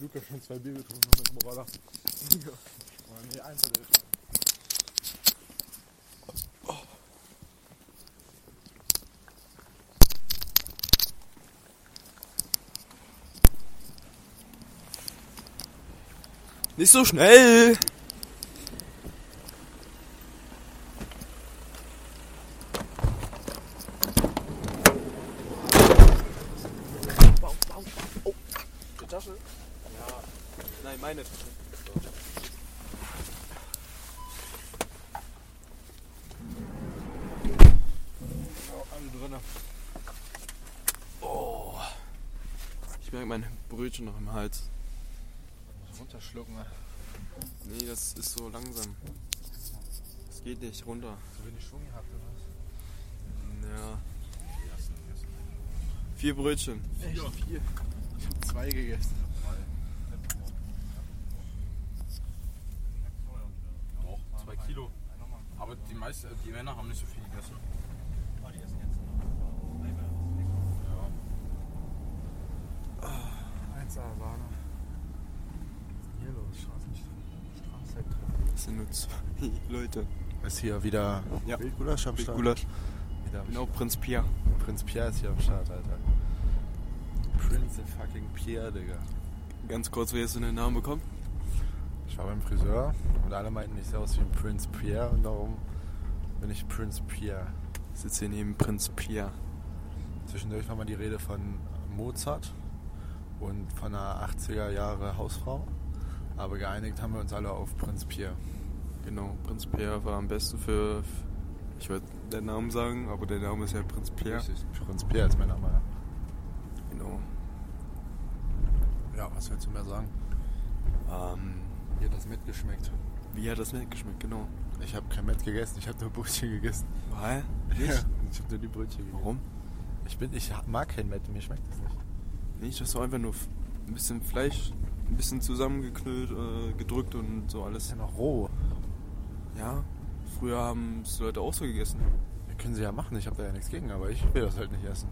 Lukas schon zwei Bier getrunken hat mit Morala. Ja. Oder nee, eins hat er getrunken. Nicht so schnell! Die Tasche? Ja. Nein, meine Tasche. Alle drinne. Oh. Ich merke mein Brötchen noch im Hals. Runterschlucken. ne? Nee, das ist so langsam. Es geht nicht runter. So wenig Schwung gehabt oder Ja. Vier Brötchen. was? Echt? Vier. Ich hab zwei gegessen. Doch, zwei Kilo. Aber die meisten, die Männer haben nicht so viel gegessen. Sahne. Was ist denn hier los? Straßen, Straßenzeit Das sind nur zwei Leute. Ist hier wieder Ja. Wildgulasch am Start? Genau, Prinz Pierre. Prinz Pierre ist hier am Start, Alter. Prince fucking Pierre, Digga. Ganz kurz, wie hast du den Namen bekommen? Ich war beim Friseur und alle meinten, ich sehe aus wie ein Prince Pierre und darum bin ich Prince Pierre. Ich sitze hier neben Prinz Pierre. Zwischendurch war mal die Rede von Mozart und von einer 80er Jahre Hausfrau. Aber geeinigt haben wir uns alle auf Prinz Pierre. Genau, Prinz Pierre war am besten für. Ich wollte den Namen sagen, aber der Name ist ja Prinz Pierre. Richtig. Prinz Pierre ist mein Name. Genau. Ja, was willst du mehr sagen? Ähm, Mir hat das mitgeschmeckt. wie hat das mitgeschmeckt? Genau. Ich habe kein Met gegessen, ich habe nur Brötchen gegessen. Hä? Ja, ich habe nur die Brötchen gegessen. Warum? Ich, bin, ich mag kein Met, mir schmeckt das nicht. Nicht, dass du einfach nur ein bisschen Fleisch, ein bisschen zusammengeknüllt, äh, gedrückt und so Das alles. ja noch roh. Ja, früher haben es Leute auch so gegessen. Ja, können sie ja machen, ich habe da ja nichts gegen, aber ich will das halt nicht essen.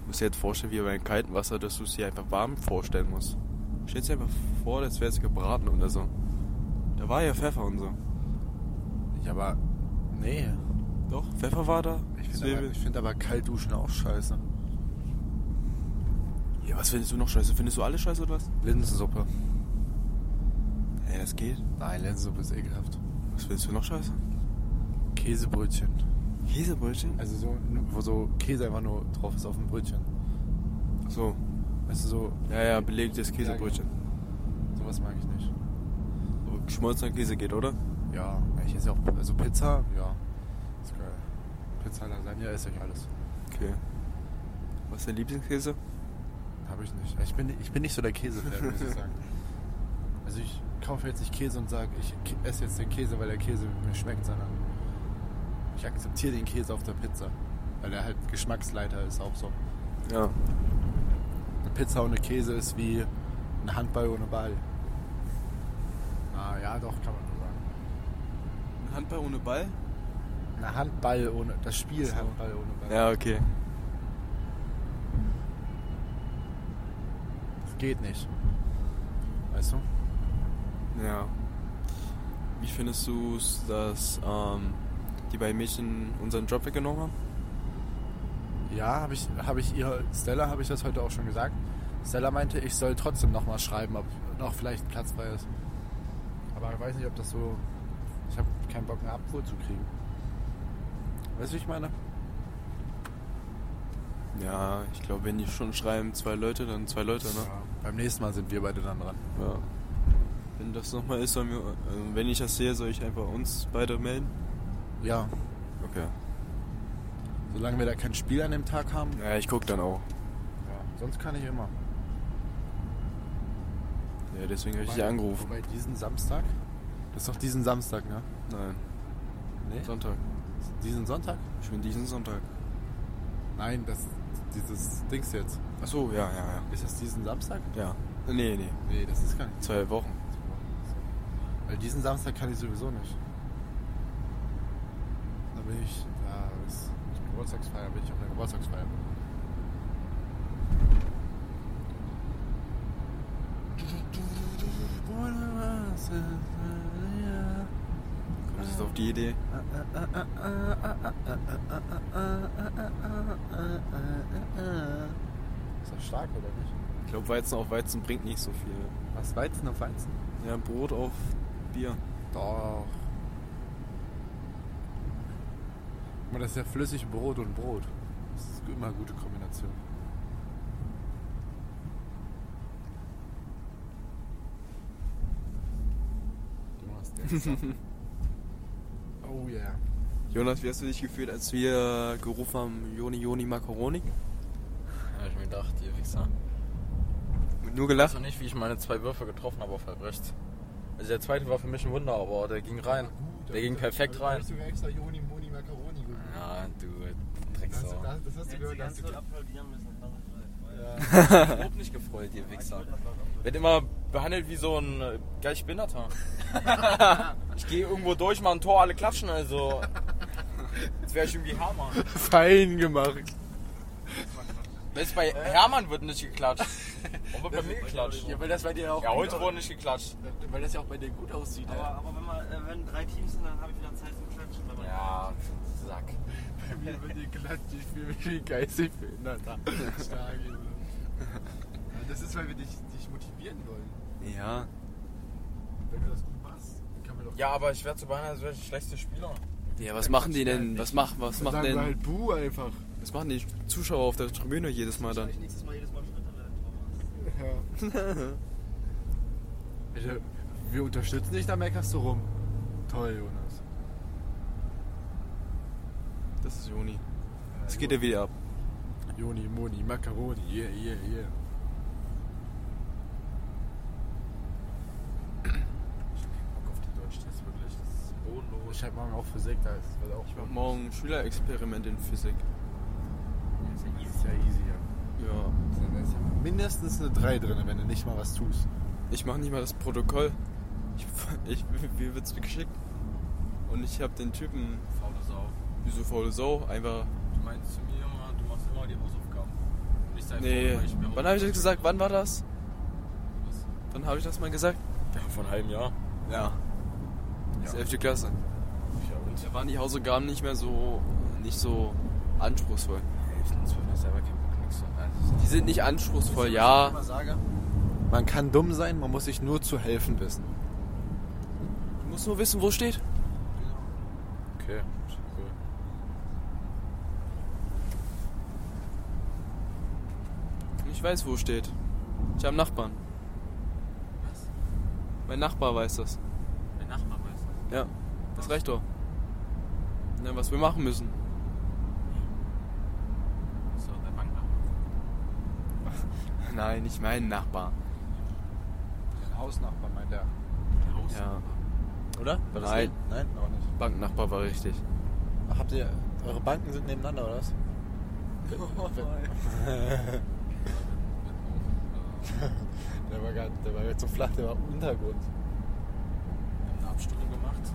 Du musst dir jetzt vorstellen, wie bei kaltem Wasser, dass du es dir einfach warm vorstellen musst. Stell dir einfach vor, als wäre es gebraten oder so. Da war ja Pfeffer und so. Ja, aber nee. Doch, Pfeffer war da. Ich finde aber, ich find aber kalt duschen auch scheiße. Ja, was findest du noch scheiße? Findest du alles scheiße oder was? Linsensuppe. Hey, das geht. Nein, Linsensuppe ist ekelhaft. Was findest du noch scheiße? Käsebrötchen. Käsebrötchen? Also so, wo so Käse einfach nur drauf ist auf dem Brötchen. So. Weißt du, so, Ja, ja, belegtes Käsebrötchen. sowas mag ich nicht. Aber geschmolzener Käse geht, oder? Ja, ich esse auch, also Pizza, ja. Ist geil. Pizza, Lasagne esse ich alles. Okay. Was ist dein Lieblingskäse? Habe ich nicht. Ich bin, ich bin nicht so der Käsefan, muss ich sagen. Also ich kaufe jetzt nicht Käse und sage, ich esse jetzt den Käse, weil der Käse mir schmeckt, sondern ich akzeptiere den Käse auf der Pizza. Weil der halt Geschmacksleiter ist auch so. Ja. Eine Pizza ohne Käse ist wie ein Handball ohne Ball. Ah ja, doch, kann man so sagen. Ein Handball ohne Ball? Ein Handball ohne, das Spiel So. Handball ohne Ball. Ja, okay. Geht nicht. Weißt du? Ja. Wie findest du es, dass ähm, die beiden Mädchen unseren Job weggenommen haben? Ja, habe ich, hab ich ihr, Stella habe ich das heute auch schon gesagt. Stella meinte, ich soll trotzdem nochmal schreiben, ob noch vielleicht ein Platz frei ist. Aber ich weiß nicht, ob das so. Ich habe keinen Bock, eine Abfuhr zu kriegen. Weißt du, wie ich meine? Ja, ich glaube, wenn die schon schreiben, zwei Leute, dann zwei Leute, ne? Beim nächsten Mal sind wir beide dann dran. Ja. Wenn das nochmal ist, sollen wir, äh, wenn ich das sehe, soll ich einfach uns beide melden? Ja, Okay. solange wir da kein Spiel an dem Tag haben. Ja, ich guck dann auch. Ja, sonst kann ich immer. Ja, deswegen habe ich dich angerufen. Wobei diesen Samstag? Das ist doch diesen Samstag, ne? Nein, Nee? Sonntag. Diesen Sonntag? Ich bin diesen Sonntag. Nein, das dieses Dings jetzt. Ach so, ja, ja, ja. Ist das diesen Samstag? Ja. Nee, nee. Nee, das ist gar nicht. Zwei Wochen. Weil diesen Samstag kann ich sowieso nicht. Da bin ich, Ja, das ist Geburtstagsfeier, bin ich auf einer Geburtstagsfeier. Kommst du auf die Idee? Stark oder nicht? Ich glaube, Weizen auf Weizen bringt nicht so viel. Was, Weizen auf Weizen? Ja, Brot auf Bier. Doch. Mal, das ist ja flüssig Brot und Brot. Das ist immer eine gute Kombination. Jonas, der Oh yeah. Jonas, wie hast du dich gefühlt, als wir gerufen haben, Joni, Joni, Macaroni? Ja, ich mir gedacht, ihr Wichser. Nur Ich weiß gelacht? noch nicht, wie ich meine zwei Würfe getroffen habe auf halb rechts. Also der zweite war für mich ein Wunder, aber der ging rein. Der ging perfekt rein. Hast du extra Joni, Moni, Macaroni gut. Ja, du Das, Drecksau. das, das hast du gehört. Hast du applaudieren müssen. ja. überhaupt nicht gefreut, ihr Wichser. Wird immer behandelt wie so ein äh, geist Behinderter. ich gehe irgendwo durch, mal ein Tor, alle klatschen, also. Jetzt wäre ich irgendwie Hermann. Fein gemacht. Du, bei Hermann wird nicht geklatscht. Und wird bei mir geklatscht. Ja, weil das bei dir auch Ja, heute wurde nicht geklatscht. Weil das ja auch bei dir gut aussieht. Aber, aber wenn, man, äh, wenn drei Teams sind, dann habe ich wieder Zeit zum Klatschen. Wenn man Ja, Sack. Bei mir wird dir klatscht, ich fühle mich wie geistig. Ja, Das ist, weil wir dich, dich motivieren wollen. Ja. Wenn du das gut machst, dann kann man doch. Ja, aber ich werde so behandelt, als wäre ich Spieler. Ja, was machen die denn? Was machen, was machen denn, halt Buh einfach. Was machen die Zuschauer auf der Tribüne jedes Mal dann? nächstes Mal jedes Mal Schritte lernen. Ja. Wir- wir unterstützen dich, da meckerst du rum. Toll, Jonas. Das ist Joni. Es geht ja wieder ab. Joni, Moni, Macaroni, yeah, yeah, yeah. Ich hab keinen Bock auf die Deutschtests, wirklich. Das ist bodenlos. Ich hab morgen auch Physik, da ist auch Ich mach morgen Schülerexperiment in Physik. Ist ja easy, ja easy, ja. Ja. Ist ja mindestens eine 3 drin, wenn du nicht mal was tust. Ich mache nicht mal das Protokoll. Ich, ich, mir wird's geschickt. Und ich habe den Typen, Faule Sau. wieso faule Sau, einfach. Du meinst zu mir immer, du machst immer die Hausaufgaben. Nicht sei Nee. froh, ich Wann habe ich das gesagt? Wann war das? Was? Wann habe ich das mal gesagt? Ja, vor einem halben Jahr. Ja. Das ist 11. Klasse. Ja, und? Da waren die Hausaufgaben nicht mehr so, nicht so anspruchsvoll. 11. und 12. selber kein Bock, nix. Die sind nicht anspruchsvoll, ja. Man kann dumm sein, man muss sich nur zu helfen wissen. Du musst nur wissen, wo steht. okay, cool. Ich weiß, wo steht. Ich habe einen Nachbarn. Was? Mein Nachbar weiß das. Mein Nachbar weiß. Ja, das reicht doch. Ja, was wir machen müssen. So, der Banknachbar. Nein, ich meine Nachbar. Den Hausnachbar meint er. Ja, Oder? War das Nein. nicht? Nein, auch nicht. Banknachbar war richtig. Ach, habt ihr. Eure Banken sind nebeneinander, oder was? der war gar der war jetzt so flach, der war im Untergrund. Wir haben eine Abstimmung gemacht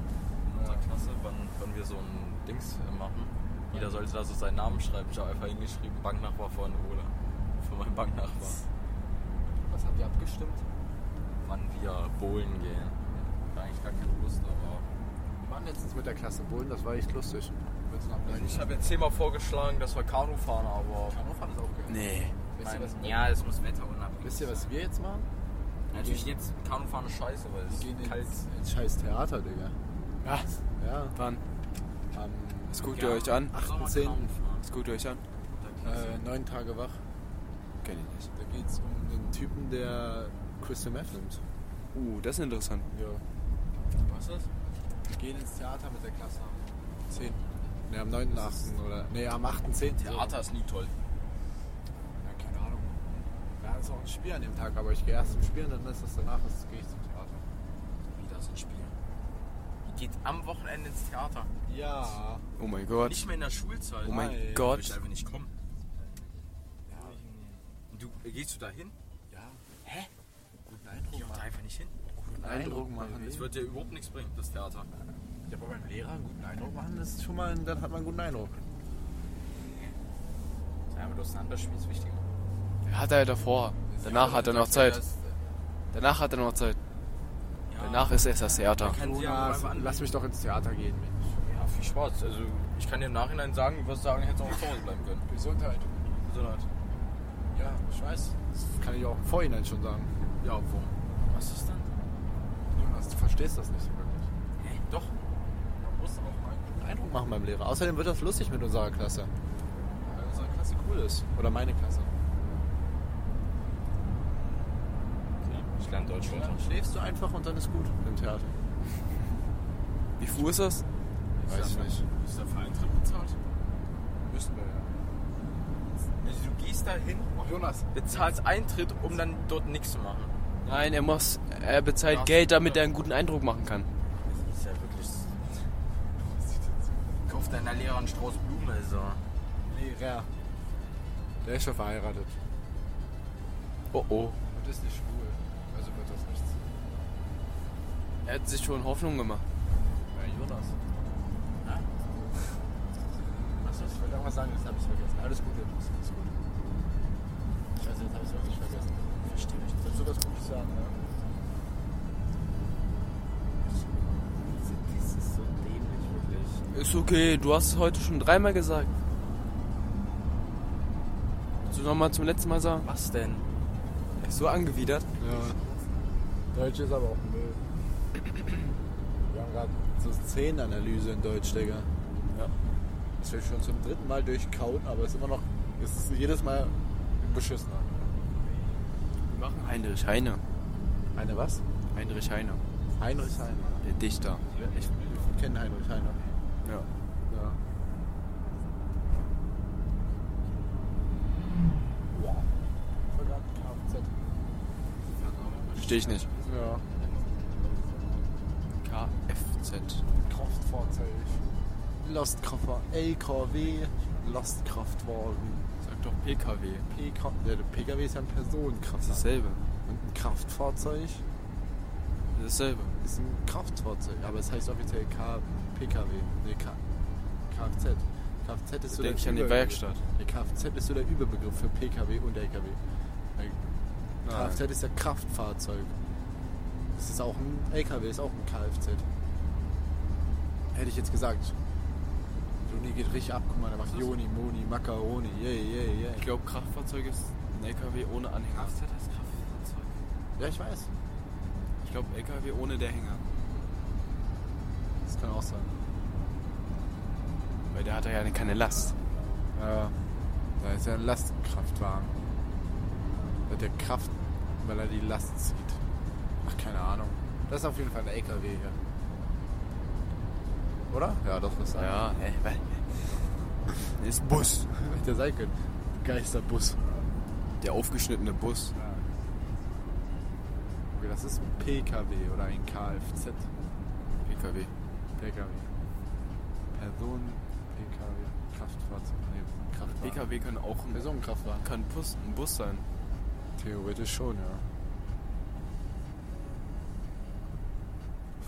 in unserer Klasse, wann, wann wir so ein Dings machen. Jeder sollte da so seinen Namen schreiben. Ich habe einfach hingeschrieben, Banknachbar von Ole. Für meinen Banknachbar. Was habt ihr abgestimmt? Wann wir bowlen gehen. War eigentlich gar keine Lust, aber. Wir waren letztens mit der Klasse Bullen, das war echt lustig. Gleich- Ich habe jetzt zehnmal vorgeschlagen, dass wir Kanu fahren, aber. Kanufahren ist auch geil. Nee. Wisst ihr, was, ja, es muss wetterunabhängig wisst ihr, was wir jetzt machen? Natürlich jetzt Kanufahren ist scheiße, weil es gehen ist kalt. ins, ins scheiß Theater, Digga. Was? Ja. Wann? Am Das guckt ihr euch an? 18. Das guckt ihr euch an? Äh, neun Tage wach. Kenn ich nicht. Da geht's um den Typen, der Crystal Meth nimmt. Uh, das ist interessant. Ja. Was ist das? Wir gehen ins Theater mit der Klasse am 10. Ne, am 9.8. oder. Ne, am 8.10. Theater ist nie toll. Ja, keine Ahnung. Ja, ist auch ein Spiel an dem Tag, aber ich gehe erst zum Spielen, dann ist das danach, ist, gehe ich zum Theater. Wieder so ein Spiel. Die geht am Wochenende ins Theater. Ja. Oh mein Gott. Nicht mehr in der Schulzeit. Oh mein Nein. Würde Gott. ich einfach nicht kommen. Du äh, gehst du da hin? Ja. Hä? Guten Eindruck Geh auch da machen. einfach nicht hin. Guten Eindruck machen. Das wird dir überhaupt nichts bringen, das Theater. Ja, aber beim Lehrer einen guten Eindruck machen, das ist schon mal, dann hat man einen guten Eindruck. Ja, aber du hast ein anderes Spiel, ist wichtiger. Hat er ja davor. Danach hat er noch Zeit. Danach hat er noch Zeit. Ja, Danach ist erst das Theater. Kann sie ja Jonas, lass mich doch ins Theater gehen. Mensch. Ja, viel Spaß. Also, ich kann dir im Nachhinein sagen, du wirst sagen, hättest auch zu Hause bleiben können. Gesundheit. Gesundheit. Ich weiß. Das kann ich auch im Vorhinein schon sagen. Ja, wo? Was ist denn? Jonas, du verstehst das nicht so wirklich. Hä? Doch. Man muss auch mal einen guten Eindruck machen beim Lehrer. Außerdem wird das lustig mit unserer Klasse. Weil unsere Klasse cool ist. Oder meine Klasse. Ich lerne Deutsch Dann schläfst du einfach und dann ist gut im Theater. Wie viel ist das? Weiß ich nicht. Ist der Eintritt bezahlt? Müssen wir ja. Also, du gehst da hin, Jonas. bezahlst Eintritt, um dann dort nichts zu machen. Nein, er muss, er bezahlt Ja. Geld, damit er einen guten Eindruck machen kann. Das ist ja wirklich. Kauf deiner Lehrer einen Strauß Blumen, also. Lehrer. Der ist schon verheiratet. Oh oh. Und ist nicht schwul. Also wird das nichts. Er hat sich schon Hoffnung gemacht. Ja, Jonas. Ich irgendwas sagen, das habe ich vergessen. Alles gut, Jonas. Alles gut. Ich weiß, jetzt habe ich es wirklich vergessen. Verstehe mich. Willst du was Gutes sagen, ne? Das ist so dämlich, wirklich. Ist okay, du hast es heute schon dreimal gesagt. Willst du nochmal zum letzten Mal sagen? Was denn? Ist so angewidert. Ja. Deutsch ist aber auch Müll. Wir haben gerade so Szenenanalyse in Deutsch, Digga. Ja. Das will schon zum dritten Mal durchkauen, aber es ist immer noch. Es ist jedes Mal beschissener. Wir machen Heinrich Heine. Eine was? Heinrich Heine. Heinrich Heine. Der Dichter. Ich kenne Heinrich Heine. Ja. Ja. Ja. Vergangen Kfz. Verstehe ich nicht. Ja. KFZ. Kraftfahrzeug. Lastkraftwagen. LKW. Lastkraftwagen. Sag doch PKW. PK ja, der PKW ist ja ein Das ist Personenkraftwagen. dasselbe. Und ein Kraftfahrzeug Das ist dasselbe. ist ein Kraftfahrzeug. Aber es heißt offiziell K PKW. Nee, K Kfz. Kfz ist so Denke ich an die Werkstatt. Der Kfz ist so der Überbegriff für PKW und LKW. Nein. Kfz ist ja Kraftfahrzeug. Das ist auch ein LKW, ist auch ein Kfz. Hätte ich jetzt gesagt. Joni geht richtig ab, guck mal, da macht Joni, Moni, Macaroni, yay, yay, yay. Ich glaube, Kraftfahrzeug ist ein LKW ohne Anhänger. Kfz heißt Kraftfahrzeug. Ja, ich weiß. Ich glaube, LKW ohne der Hänger. Das kann auch sein. Weil der hat ja keine Last. Ja, da ist ja ein Lastkraftwagen. Da hat der Kraft, weil er die Last zieht. Ach, keine Ahnung. Das ist auf jeden Fall ein LKW hier. Oder? Ja, doch, das ist ein. Ja, weil- Ist Bus. Hätte sein können. Geisterbus. Der aufgeschnittene Bus. Ja. Okay, das ist ein PKW oder ein Kfz. PKW. PKW. Personen, PKW, Kraftfahrzeug. Nee, Kraftwagen. PKW kann auch ein, Personenkraftwagen. kann Bus, ein Bus sein. Theoretisch schon, ja.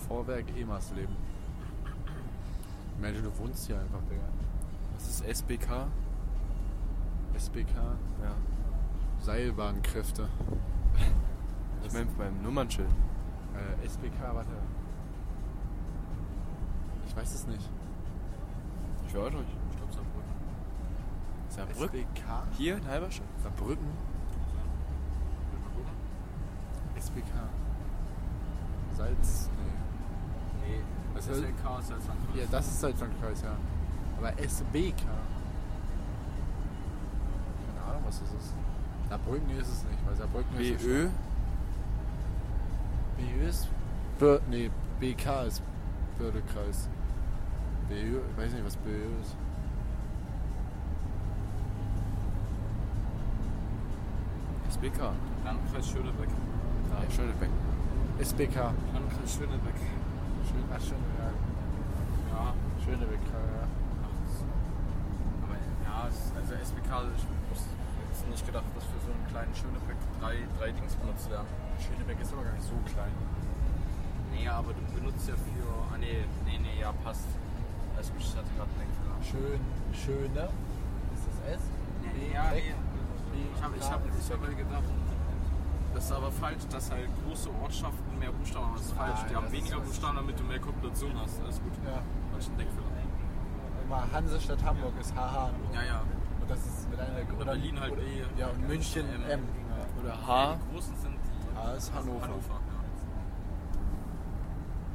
Vorwerk Emersleben. Imagine, du wohnst hier einfach, Digga. Was ist SBK? SBK, Ja. Seilbahnkräfte. Ich meine beim Nummernschild. Äh, SBK, warte. Ich weiß es nicht. Ich war durch. Ich glaube, Saarbrücken. Saarbrücken? SBK? Hier in Halberstadt? Saarbrücken? SBK. Salz? Das ist ist- SLK, ist ja Frankreich. Ja, das ist Salzlandkreis, ja. Aber SBK. Keine Ahnung, was das ist. Saarbrücken ist es nicht, weil Saarbrücken ist. so BÖ? BÖ ist. Bö nee, BK ist Bördekreis. BÖ, ich weiß nicht, was BÖ ist. SBK. Landkreis Schönebeck. Ah, Schönebeck. SBK. Landkreis Schönebeck. Schön, ach, Schöneberg. Ja. Schönebeck, ja. Aber ja, also SBK, ich hätte nicht gedacht, dass für so einen kleinen Schönebeck drei, drei Dings benutzt werden. Schönebeck ist aber gar nicht so klein. Nee, aber du benutzt ja für. Ah, nee, nee, nee, ja, passt. Alles gut, ich hatte gerade einen Denkfehler. Schön, schöne. Ist das S? Nee, ja, nee. Ich habe ich hab, ich hab gedacht. Das ist aber falsch, dass halt große Ortschaften mehr Buchstaben haben. Das ist falsch. Nein, Die haben das ist weniger. Buchstaben, damit du mehr Kopulation hast. Alles gut. Ja. Falsch ein Denkfehler. Mal Hansestadt Hamburg ist HH. Ja, ja. Und das ist mit einer Und Berlin halt oder, B. Ja, und München M. M. Oder Ja, H. die großen sind die. H ist Hannover. Hannover.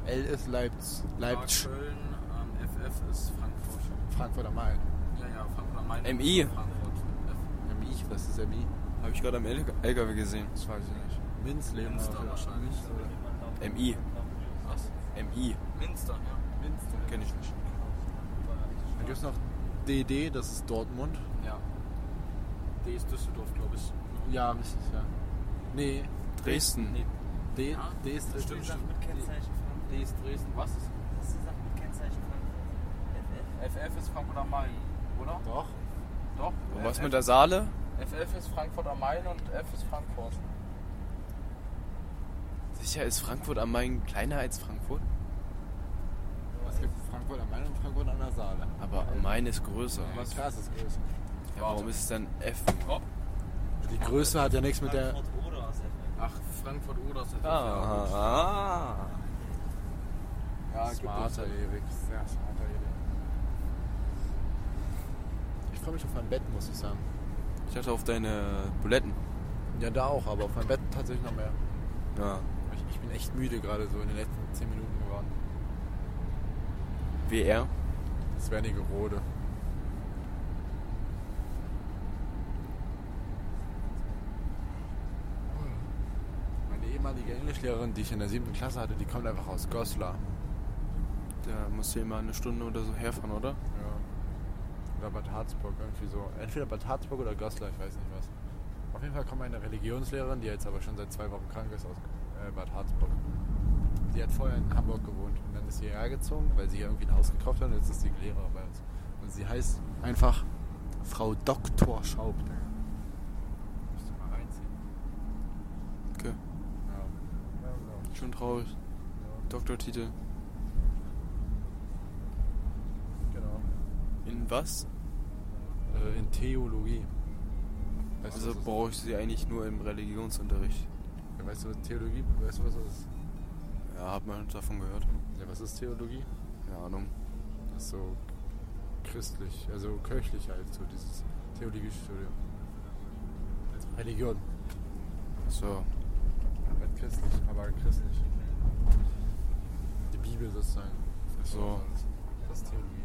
Ja. L ist Leipzig. Leipzig. Köln, ähm, FF ist Frankfurt. Frankfurt am Main. Ja, ja, Frankfurt am Main. MI. Frankfurt. MI, was ist MI? Habe ich gerade am LKW gesehen. Das weiß ich nicht. Minzleben. Münster oder? wahrscheinlich. MI. Was? MI. Minster, ja. Minster. Kenn ich nicht. Dann gibt es noch DD, das ist Dortmund. Ja. D ist Düsseldorf, glaube ich. Ja, richtig, ja. Nee, Dresden. Nee, D, Ja, D ist Dresden. stimmt, stimmt. Mit Kennzeichen Frankfurt. D ist Dresden. Was ist? Das ist die Sache mit Kennzeichen Frankfurt. FF ist Frankfurt am Main, oder? Doch. Doch. Und was FF mit der Saale? FF ist Frankfurt am Main und F ist Frankfurt. Sicher ist Frankfurt am Main kleiner als Frankfurt? Es gibt Frankfurt am Main und Frankfurt an der Saale. Aber am Main ist größer. Aber klar ist größer. Ja, warum ist es dann F? Oh. Die Größe hat ja nichts mit der. Ach, Frankfurt oder ist FF. Ah, ah. Ja, gibt Smarter es. Erik. Sehr smarter Erik. Ich freue mich auf mein Bett, muss ich sagen. Ich dachte auf deine Buletten. Ja, da auch, aber auf mein Bett tatsächlich noch mehr. Ja. Ich, ich bin echt müde gerade so in den letzten 10 Minuten geworden. WR. Das wäre Rode. Meine ehemalige Englischlehrerin, die ich in der siebten Klasse hatte, die kommt einfach aus Goslar. Da musst du immer eine Stunde oder so herfahren, oder? Ja. Oder Bad Harzburg, irgendwie so. Entweder Bad Harzburg oder Goslar, ich weiß nicht was. Auf jeden Fall kommt meine Religionslehrerin, die jetzt aber schon seit zwei Wochen krank ist, aus äh, Bad Harzburg. Die hat vorher in Hamburg gewohnt und dann ist sie hierher gezogen, weil sie hier irgendwie ein Haus gekauft hat und jetzt ist sie Lehrerin bei uns. Und sie heißt einfach Frau Dr. Schaub. Musst du mal reinziehen. Okay. Ja. Schon traurig. Doktortitel. Genau. In was? Äh, in Theologie. Weißt Also brauche ich sie eigentlich nur im Religionsunterricht. Ja, weißt du, was Theologie, weißt du, was das ist? Ja, hat man davon gehört. Ja, was ist Theologie? Keine Ahnung. Das ist so christlich, also kirchlich halt, so dieses Theologiestudium. Also Religion. So. Halt christlich, aber christlich. Die Bibel sozusagen. So. Das ist Theologie.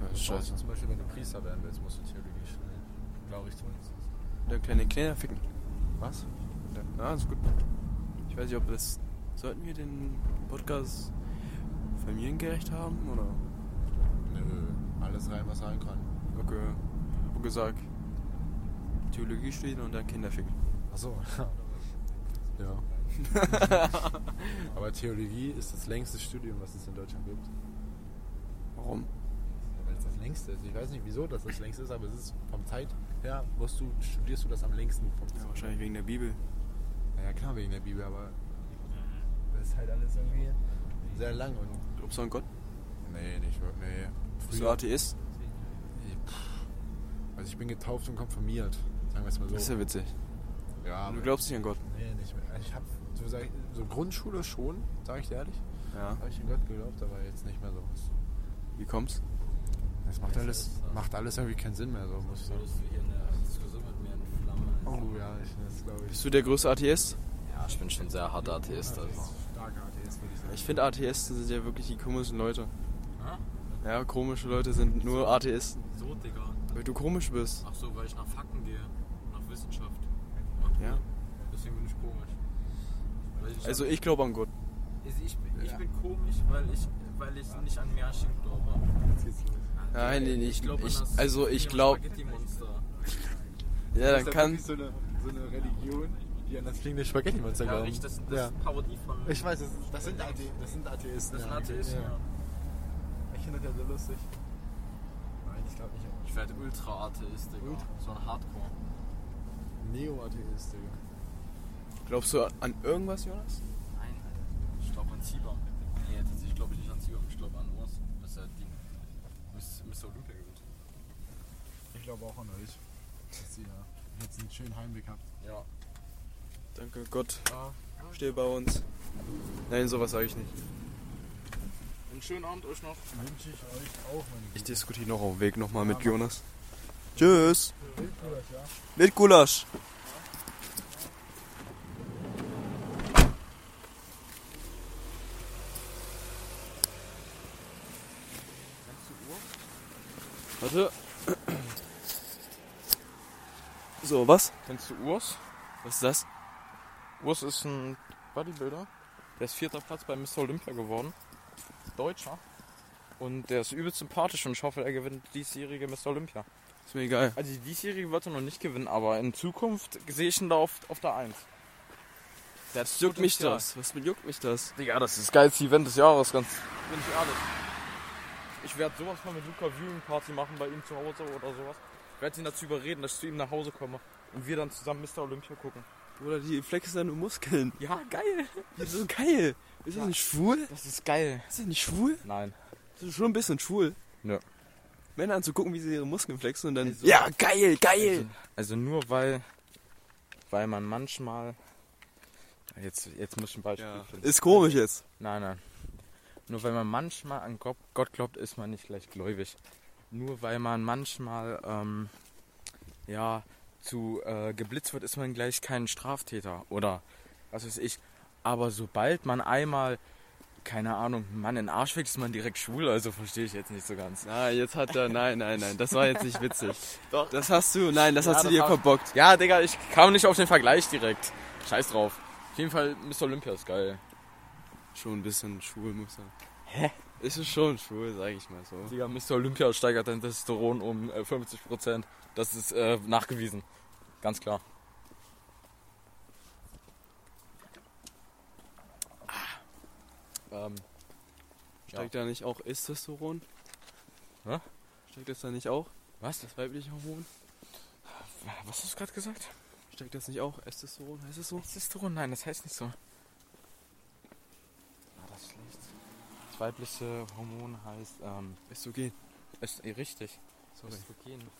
Ja, ist scheiße. Zum Beispiel, wenn du Priester werden willst, musst du Theologie studieren. Glaube ich zumindest. Der kleine Kleiner ficken. Was? Ja, ist gut. Ich weiß nicht, ob das. Sollten wir den Podcast familiengerecht haben? Oder? Nö, alles rein, was rein kann. Okay. Ich hab gesagt, Theologie studieren und dann Kinder ficken. Achso. ja. aber Theologie ist das längste Studium, was es in Deutschland gibt. Warum? Längste ist. Ich weiß nicht, wieso das das längste ist, aber es ist vom Zeit her, musst du, studierst du das am längsten. Vom Ja, wahrscheinlich wegen der Bibel. Naja, klar wegen der Bibel, aber das ist halt alles irgendwie sehr lang und. Glaubst du an Gott? Nee, nicht wirklich. Nee. Bist du Atheist? Also ich bin getauft und konfirmiert. Sagen wir es mal so. Das ist ja witzig. ja, Du glaubst nicht an Gott? Nee, nicht mehr. Also ich hab so, so Grundschule schon, sage ich dir ehrlich. Ja. Habe ich in Gott geglaubt, aber jetzt nicht mehr so. Wie kommt's? Das macht alles, macht alles irgendwie keinen Sinn mehr, so muss ich sagen. Würdest du hier eine Diskussion mit mir in Flammen? Oh ja, ich, das glaube ich. Bist du der größte Atheist? Ja, ich bin schon sehr harter Atheist. Also. Starker Atheist, würde ich sagen. Ich finde, Atheisten sind ja wirklich die komischen Leute. Hä? Ja, komische Leute sind nur Atheisten. So, Digga. Weil du komisch bist. Ach so, weil ich nach Fakten gehe. Nach Wissenschaft. Ja. Deswegen bin ich komisch. Ich Also ich glaube an Gott. ich, ich, bin- ich Ja. bin komisch, weil ich, weil ich nicht an Märchen glaube. Jetzt geht's los. Nein, nee, ich- glaub an ich- also ich glaub- Spaghetti-Monster. Ja, dann kann. so eine, so eine Religion, die an das fliegende Spaghetti-Monster Ja, glauben. richtig, das, das ja. ist Parodie von. Ich weiß, das, das, sind, Athe das sind Atheisten. das sind ja. Atheisten, ja. Ich finde das ja so lustig. Nein, ich glaube nicht. Ich werde Ultra-Atheist, Digga. Ultra? So ein Hardcore. Neo-Atheist, Digga. Glaubst du an irgendwas, Jonas? Nein, Alter. Ich glaube an Zibam. Nee, tatsächlich glaube ich nicht an Zibam. Ich glaube an Urs. Dass er die Miss, Mr. Olympia gewinnt. Ich glaube auch an euch. Dass ihr jetzt einen schönen Heimweg habt. Ja. Danke Gott, Ja. steh bei uns. Nein, sowas sage ich nicht. Einen schönen Abend euch noch. Wünsche ich euch auch, meine Ich diskutiere noch auf dem Weg nochmal mit Jonas. Tschüss. Mit Gulasch. Warte. So, was? Kennst du Urs? Was ist das? Urs ist ein Bodybuilder. Der ist vierter Platz bei Mr. Olympia geworden. Deutscher. Und der ist übelst sympathisch und ich hoffe, er gewinnt die diesjährige Mr. Olympia. Ist mir egal. Also die diesjährige wird er noch nicht gewinnen, aber in Zukunft sehe ich ihn da auf, auf der 1. Der hat Juckt mich das? Was juckt mich das? Digga, das ist das geilste Event des Jahres, ganz bin ich ehrlich. Ich werde sowas mal mit Luca Viewing Party machen bei ihm zu Hause oder sowas. Ich werde ihn dazu überreden, dass ich zu ihm nach Hause komme und wir dann zusammen Mr. Olympia gucken. Oder die flexen deine Muskeln. Ja, geil. Das ist so geil. Ist das nicht schwul? Das ist geil. Ist das nicht schwul? Nein. Das ist schon ein bisschen schwul. Ja. Männer anzugucken, wie sie ihre Muskeln flexen und dann. Also- ja, geil, geil! Also nur weil, weil man manchmal. Jetzt, jetzt muss ich ein Beispiel Ja. finden. Ist komisch jetzt. Nein, nein. Nur weil man manchmal an Gott, glaubt, ist man nicht gleich gläubig. Nur weil man manchmal ähm, ja zu äh, geblitzt wird, ist man gleich kein Straftäter oder was weiß ich. Aber sobald man einmal, keine Ahnung, einen Mann in den Arsch wächst, ist man direkt schwul, also verstehe ich jetzt nicht so ganz. Nein, jetzt hat er. Nein, nein, nein. Das war jetzt nicht witzig. Doch. Das hast du. Nein, das Ja, hast du das dir hab- verbockt. Ja, Digga, ich kam nicht auf den Vergleich direkt. Scheiß drauf. Auf jeden Fall, Mr. Olympia ist geil. Schon ein bisschen schwul, muss er. Hä? Ist es schon schwul, sag ich mal so. Digga, Mr. Olympia steigert dein Testosteron um äh, 50%. Das ist äh, nachgewiesen. Ganz klar. Ähm, Steigt da nicht auch Testosteron? Hä? Steigt das da nicht auch? was? Das weibliche Hormon? Was hast du gerade gesagt? Steigt das nicht auch? Testosteron, heißt es so? Testosteron? Nein, das heißt nicht so. Ah, das ist schlecht. Das weibliche Hormon heißt, ähm, Östrogen. ist eh richtig. Sorry. Östrogen.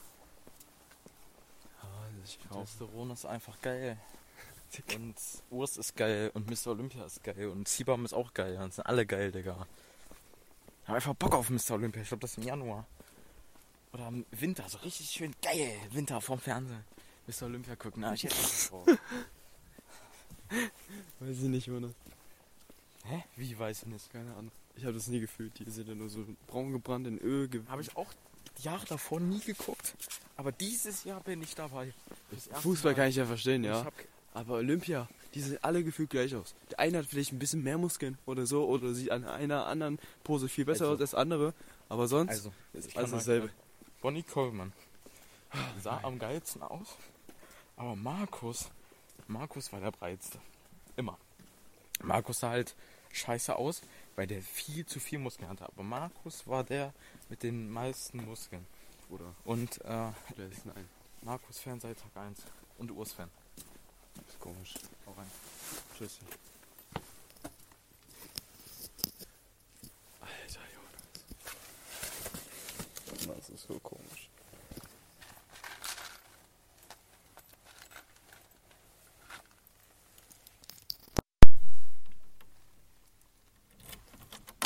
Ah, ich kaufen. Testosteron ist einfach geil. Und Urs ist geil und Mr. Olympia ist geil und Seabam ist auch geil. Das sind alle geil, Digga. Ich hab einfach Bock auf Mr. Olympia. Ich glaube, das ist im Januar. Oder im Winter, so richtig schön geil. Winter vorm Fernsehen. Mr. Olympia gucken. Na, ich hätte Bock drauf. Weiß ich nicht, Jonas. Hä? Wie weiß ich nicht? Keine Ahnung. Ich habe das nie gefühlt. Die sind ja nur so braun gebrannt in Öl. Ge Habe ich auch Jahre davor nie geguckt. Aber dieses Jahr bin ich dabei. Fußball Mal. kann ich ja verstehen, ja. Aber Olympia, die sehen alle gefühlt gleich aus. Der eine hat vielleicht ein bisschen mehr Muskeln oder so oder sieht an einer anderen Pose viel besser Also- aus als andere. Aber sonst also, ist alles dasselbe. Bonnie Coleman sah am geilsten aus, aber Markus, Markus war der breitste. Immer. Markus sah halt scheiße aus, weil der viel zu viel Muskeln hatte. Aber Markus war der mit den meisten Muskeln. Oder? Und äh? Markus Fan seit Tag 1. Und Urs Fan. Das ist komisch. Auch rein. Tschüss. Alter Jonas. Das ist so komisch.